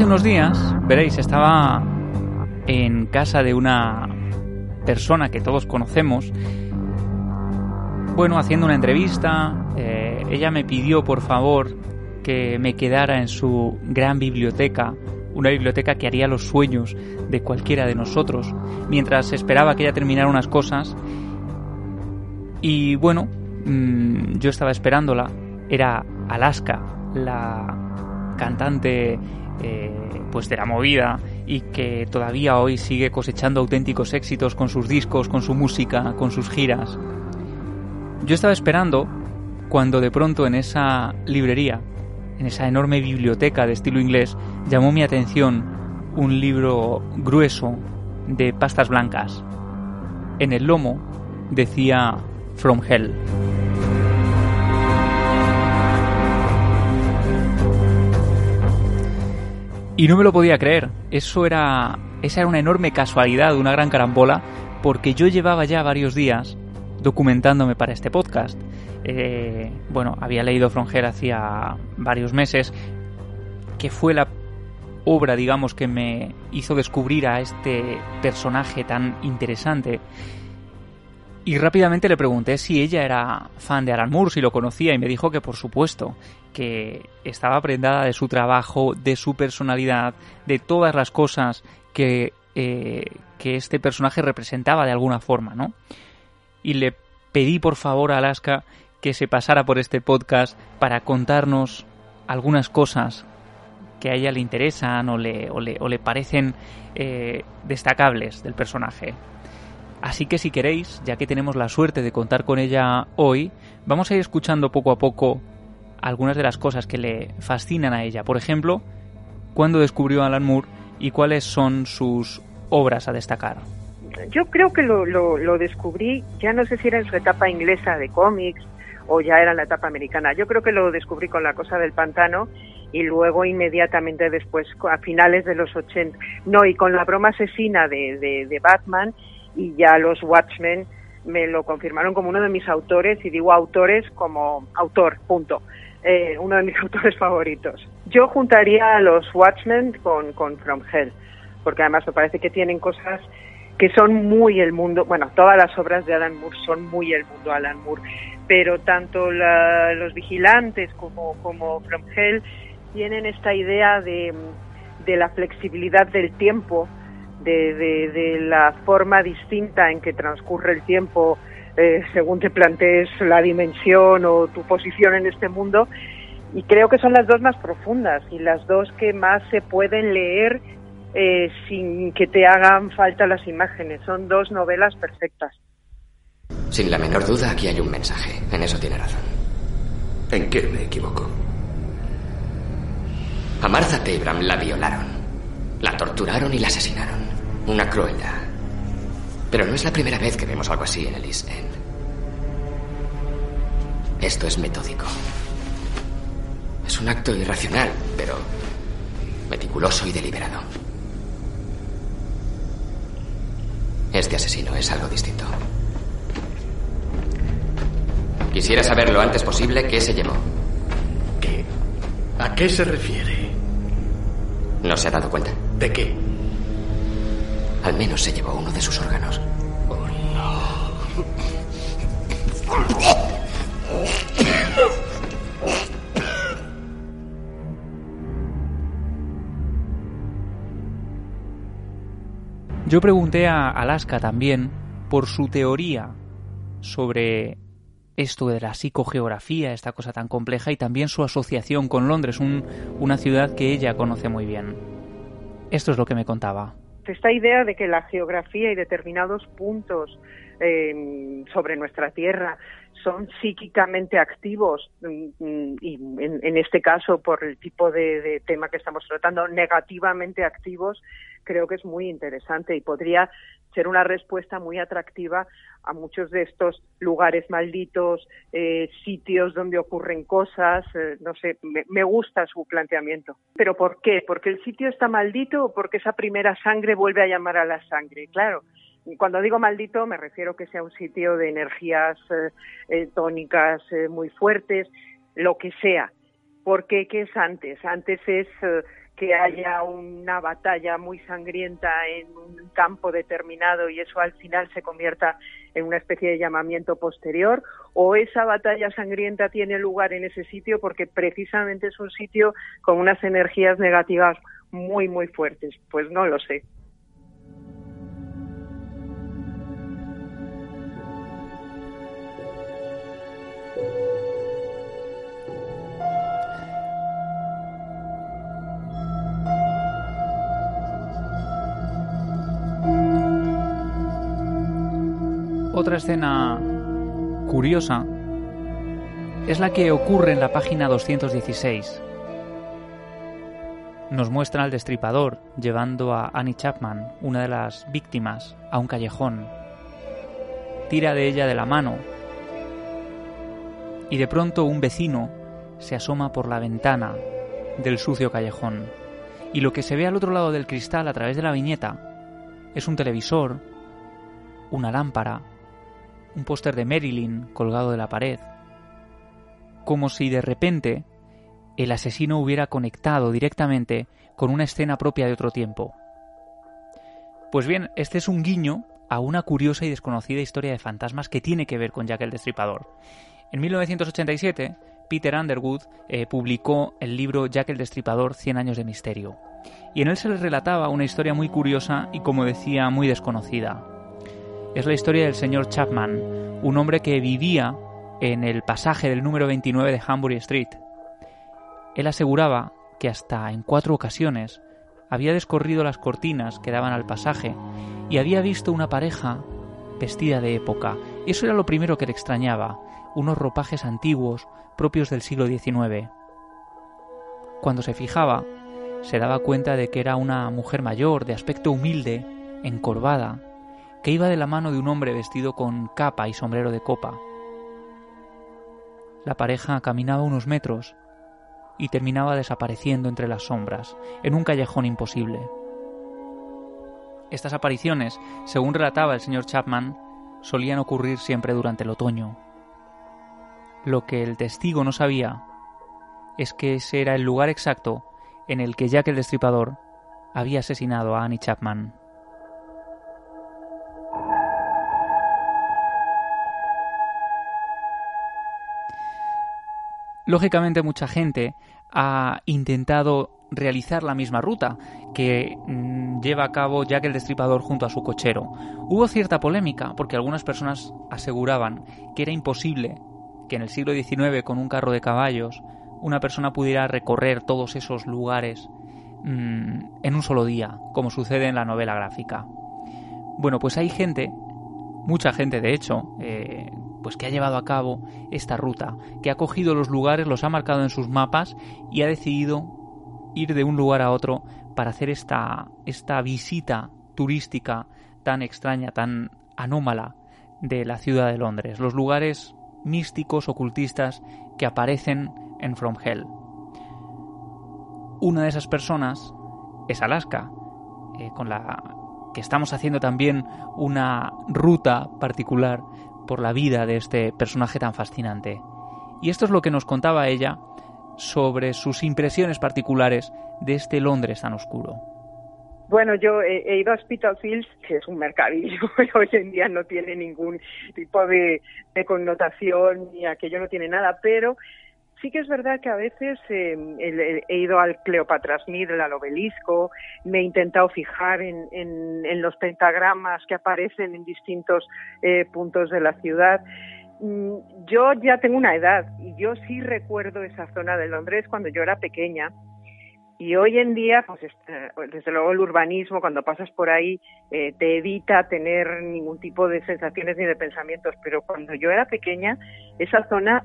Hace unos días, veréis, estaba en casa de una persona que todos conocemos, bueno, haciendo una entrevista, eh, ella me pidió por favor que me quedara en su gran biblioteca, una biblioteca que haría los sueños de cualquiera de nosotros, mientras esperaba que ella terminara unas cosas. Y bueno, mm, yo estaba esperándola, era Alaska, la cantante eh, pues de la movida y que todavía hoy sigue cosechando auténticos éxitos con sus discos, con su música, con sus giras. Yo estaba esperando cuando de pronto en esa librería, en esa enorme biblioteca de estilo inglés, llamó mi atención un libro grueso de pastas blancas. En el lomo decía From Hell. Y no me lo podía creer. Eso era. Esa era una enorme casualidad, una gran carambola, porque yo llevaba ya varios días documentándome para este podcast. Eh, bueno, había leído Fronger hacía varios meses, que fue la obra, digamos, que me hizo descubrir a este personaje tan interesante. Y rápidamente le pregunté si ella era fan de Alan Moore, si lo conocía, y me dijo que por supuesto, que estaba prendada de su trabajo, de su personalidad, de todas las cosas que, eh, que este personaje representaba de alguna forma, ¿no? Y le pedí por favor a Alaska que se pasara por este podcast para contarnos algunas cosas que a ella le interesan o le, o le, parecen eh, destacables del personaje. Así que si queréis, ya que tenemos la suerte de contar con ella hoy, vamos a ir escuchando poco a poco algunas de las cosas que le fascinan a ella. Por ejemplo, cuándo descubrió Alan Moore y cuáles son sus obras a destacar. Yo creo que lo, lo, descubrí, ya no sé si era en su etapa inglesa de cómics o ya era en la etapa americana. Yo creo que lo descubrí con La Cosa del Pantano y luego inmediatamente después, a finales de los 80, no, y con la broma asesina de, de, de Batman y ya los Watchmen me lo confirmaron como uno de mis autores y digo autores como autor, punto. Eh, uno de mis autores favoritos. Yo juntaría a los Watchmen con, con From Hell, porque además me parece que tienen cosas que son muy el mundo, bueno, todas las obras de Alan Moore son muy el mundo Alan Moore, pero tanto los vigilantes como, como From Hell tienen esta idea de, de la flexibilidad del tiempo, de, de, la forma distinta en que transcurre el tiempo eh, según te plantees la dimensión o tu posición en este mundo. Y creo que son las dos más profundas y las dos que más se pueden leer eh, sin que te hagan falta las imágenes. Son dos novelas perfectas. Sin la menor duda, aquí hay un mensaje. En eso tiene razón. ¿En qué me equivoco? A Martha Tabram la violaron, la torturaron y la asesinaron. Una crueldad. Pero no es la primera vez que vemos algo así en el East End. Esto es metódico. Es un acto irracional, pero meticuloso y deliberado. Este asesino es algo distinto. Quisiera saber lo antes posible qué se llevó. ¿Qué? ¿A qué se refiere? ¿No se ha dado cuenta? ¿De qué? Al menos se llevó uno de sus órganos. Oh, no. Yo pregunté a Alaska también por su teoría sobre esto de la psicogeografía, esta cosa tan compleja, y también su asociación con Londres, una ciudad que ella conoce muy bien. Esto es lo que me contaba esta idea de que la geografía y determinados puntos eh, sobre nuestra Tierra son psíquicamente activos mm, mm, y en, este caso por el tipo de, tema que estamos tratando negativamente activos creo que es muy interesante y podría ser una respuesta muy atractiva a muchos de estos lugares malditos, eh, sitios donde ocurren cosas, eh, no sé, me, gusta su planteamiento. ¿Pero por qué? ¿Porque el sitio está maldito o porque esa primera sangre vuelve a llamar a la sangre? Claro, cuando digo maldito me refiero que sea un sitio de energías eh, tónicas muy fuertes, lo que sea. Porque qué es antes? Antes es que haya una batalla muy sangrienta en un campo determinado y eso al final se convierta en una especie de llamamiento posterior o esa batalla sangrienta tiene lugar en ese sitio porque precisamente es un sitio con unas energías negativas muy muy fuertes. Pues no lo sé. Otra escena curiosa es la que ocurre en la página 216. Nos muestra al destripador llevando a Annie Chapman, una de las víctimas, a un callejón. Tira de ella de la mano y de pronto un vecino se asoma por la ventana del sucio callejón. Y lo que se ve al otro lado del cristal a través de la viñeta es un televisor, una lámpara, un póster de Marilyn colgado de la pared, como si de repente el asesino hubiera conectado directamente con una escena propia de otro tiempo. Pues bien, este es un guiño a una curiosa y desconocida historia de fantasmas que tiene que ver con Jack el Destripador. En 1987, Peter Underwood eh, publicó el libro Jack el Destripador, 100 años de misterio. Y en él se le relataba una historia muy curiosa y, como decía, muy desconocida es la historia del señor Chapman, un hombre que vivía en el pasaje del número 29 de Hambury Street. Él aseguraba que hasta en cuatro ocasiones había descorrido las cortinas que daban al pasaje y había visto una pareja vestida de época. Eso era lo primero que le extrañaba, unos ropajes antiguos propios del siglo XIX. Cuando se fijaba, se daba cuenta de que era una mujer mayor, de aspecto humilde, encorvada, que iba de la mano de un hombre vestido con capa y sombrero de copa. La pareja caminaba unos metros y terminaba desapareciendo entre las sombras, en un callejón imposible. Estas apariciones, según relataba el señor Chapman, solían ocurrir siempre durante el otoño. Lo que el testigo no sabía es que ese era el lugar exacto en el que Jack el Destripador había asesinado a Annie Chapman. Lógicamente mucha gente ha intentado realizar la misma ruta que mm, lleva a cabo Jack el Destripador junto a su cochero. Hubo cierta polémica porque algunas personas aseguraban que era imposible que en el siglo XIX con un carro de caballos una persona pudiera recorrer todos esos lugares mm, en un solo día, como sucede en la novela gráfica. Bueno, pues hay gente, mucha gente de hecho, eh, pues que ha llevado a cabo esta ruta, que ha cogido los lugares, los ha marcado en sus mapas y ha decidido ir de un lugar a otro para hacer esta, esta visita turística tan extraña, tan anómala de la ciudad de Londres, los lugares místicos, ocultistas que aparecen en From Hell. Una de esas personas es Alaska, eh, con la que estamos haciendo también una ruta particular por la vida de este personaje tan fascinante. Y esto es lo que nos contaba ella sobre sus impresiones particulares de este Londres tan oscuro. Bueno, yo he, ido a Spitalfields, que es un mercadillo, hoy en día no tiene ningún tipo de, de connotación y aquello no tiene nada, pero Sí que es verdad que a veces eh, he ido al Cleopatra Smith, al obelisco, me he intentado fijar en, en, los pentagramas que aparecen en distintos eh, puntos de la ciudad. Mm, yo ya tengo una edad y yo sí recuerdo esa zona de Londres cuando yo era pequeña Y hoy en día, pues este, desde luego el urbanismo, cuando pasas por ahí, eh, te evita tener ningún tipo de sensaciones ni de pensamientos. Pero cuando yo era pequeña, esa zona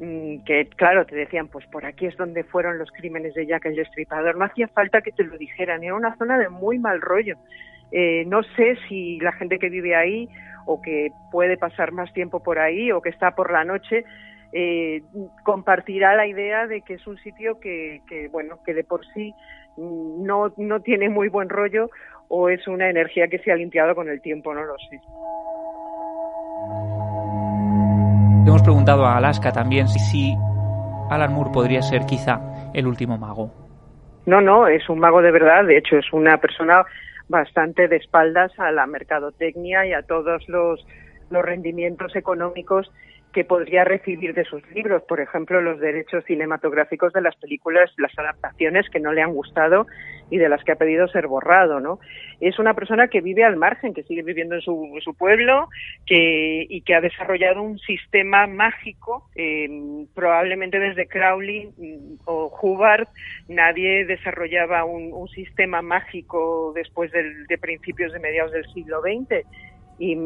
que claro, te decían, pues por aquí es donde fueron los crímenes de Jack el Destripador. No hacía falta que te lo dijeran, era una zona de muy mal rollo. Eh, no sé si la gente que vive ahí o que puede pasar más tiempo por ahí o que está por la noche eh, compartirá la idea de que es un sitio que, que, bueno que de por sí no, no tiene muy buen rollo o es una energía que se ha limpiado con el tiempo, no lo sé. Hemos preguntado a Alaska también si, si Alan Moore podría ser quizá el último mago. No, no, es un mago de verdad, de hecho es una persona bastante de espaldas a la mercadotecnia y a todos los, los rendimientos económicos que podría recibir de sus libros, por ejemplo, los derechos cinematográficos de las películas, las adaptaciones que no le han gustado y de las que ha pedido ser borrado, ¿no? Es una persona que vive al margen, que sigue viviendo en su, pueblo que, y que ha desarrollado un sistema mágico, eh, probablemente desde Crowley mm, o Hubbard nadie desarrollaba un, sistema mágico después del, de principios de mediados del siglo XX. Y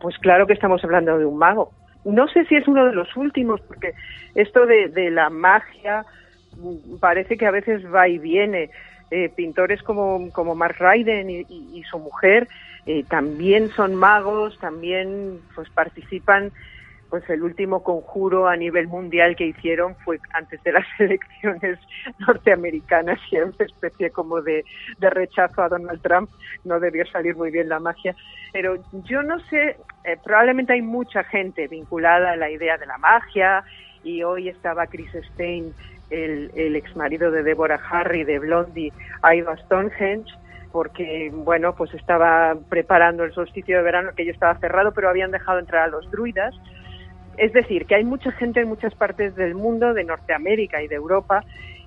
pues claro que estamos hablando de un mago no sé si es uno de los últimos, porque esto de, de la magia parece que a veces va y viene. Eh, pintores como, como Mark Ryden y, y, y su mujer eh, también son magos, también pues participan pues el último conjuro a nivel mundial que hicieron fue antes de las elecciones norteamericanas y una especie como de, rechazo a Donald Trump. No debió salir muy bien la magia. Pero yo no sé, eh, probablemente hay mucha gente vinculada a la idea de la magia y hoy estaba Chris Stein, el, el ex marido de Deborah Harry, de Blondie, ha ido Stonehenge porque, bueno, pues estaba preparando el solsticio de verano que ya estaba cerrado, pero habían dejado entrar a los druidas es decir, que hay mucha gente en muchas partes del mundo, de Norteamérica y de Europa,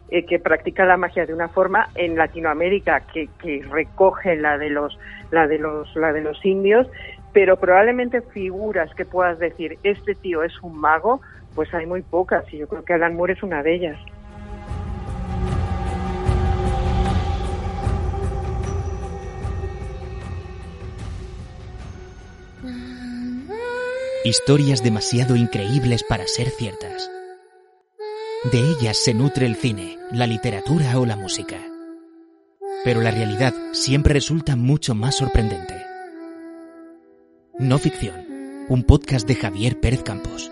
eh, que practica la magia de una forma en Latinoamérica que, que recoge la de los la de los la de los indios pero probablemente figuras que puedas decir este tío es un mago pues hay muy pocas y yo creo que Alan Moore es una de ellas Historias demasiado increíbles para ser ciertas. De ellas se nutre el cine, la literatura o la música. Pero la realidad siempre resulta mucho más sorprendente. No ficción, un podcast de Javier Pérez Campos.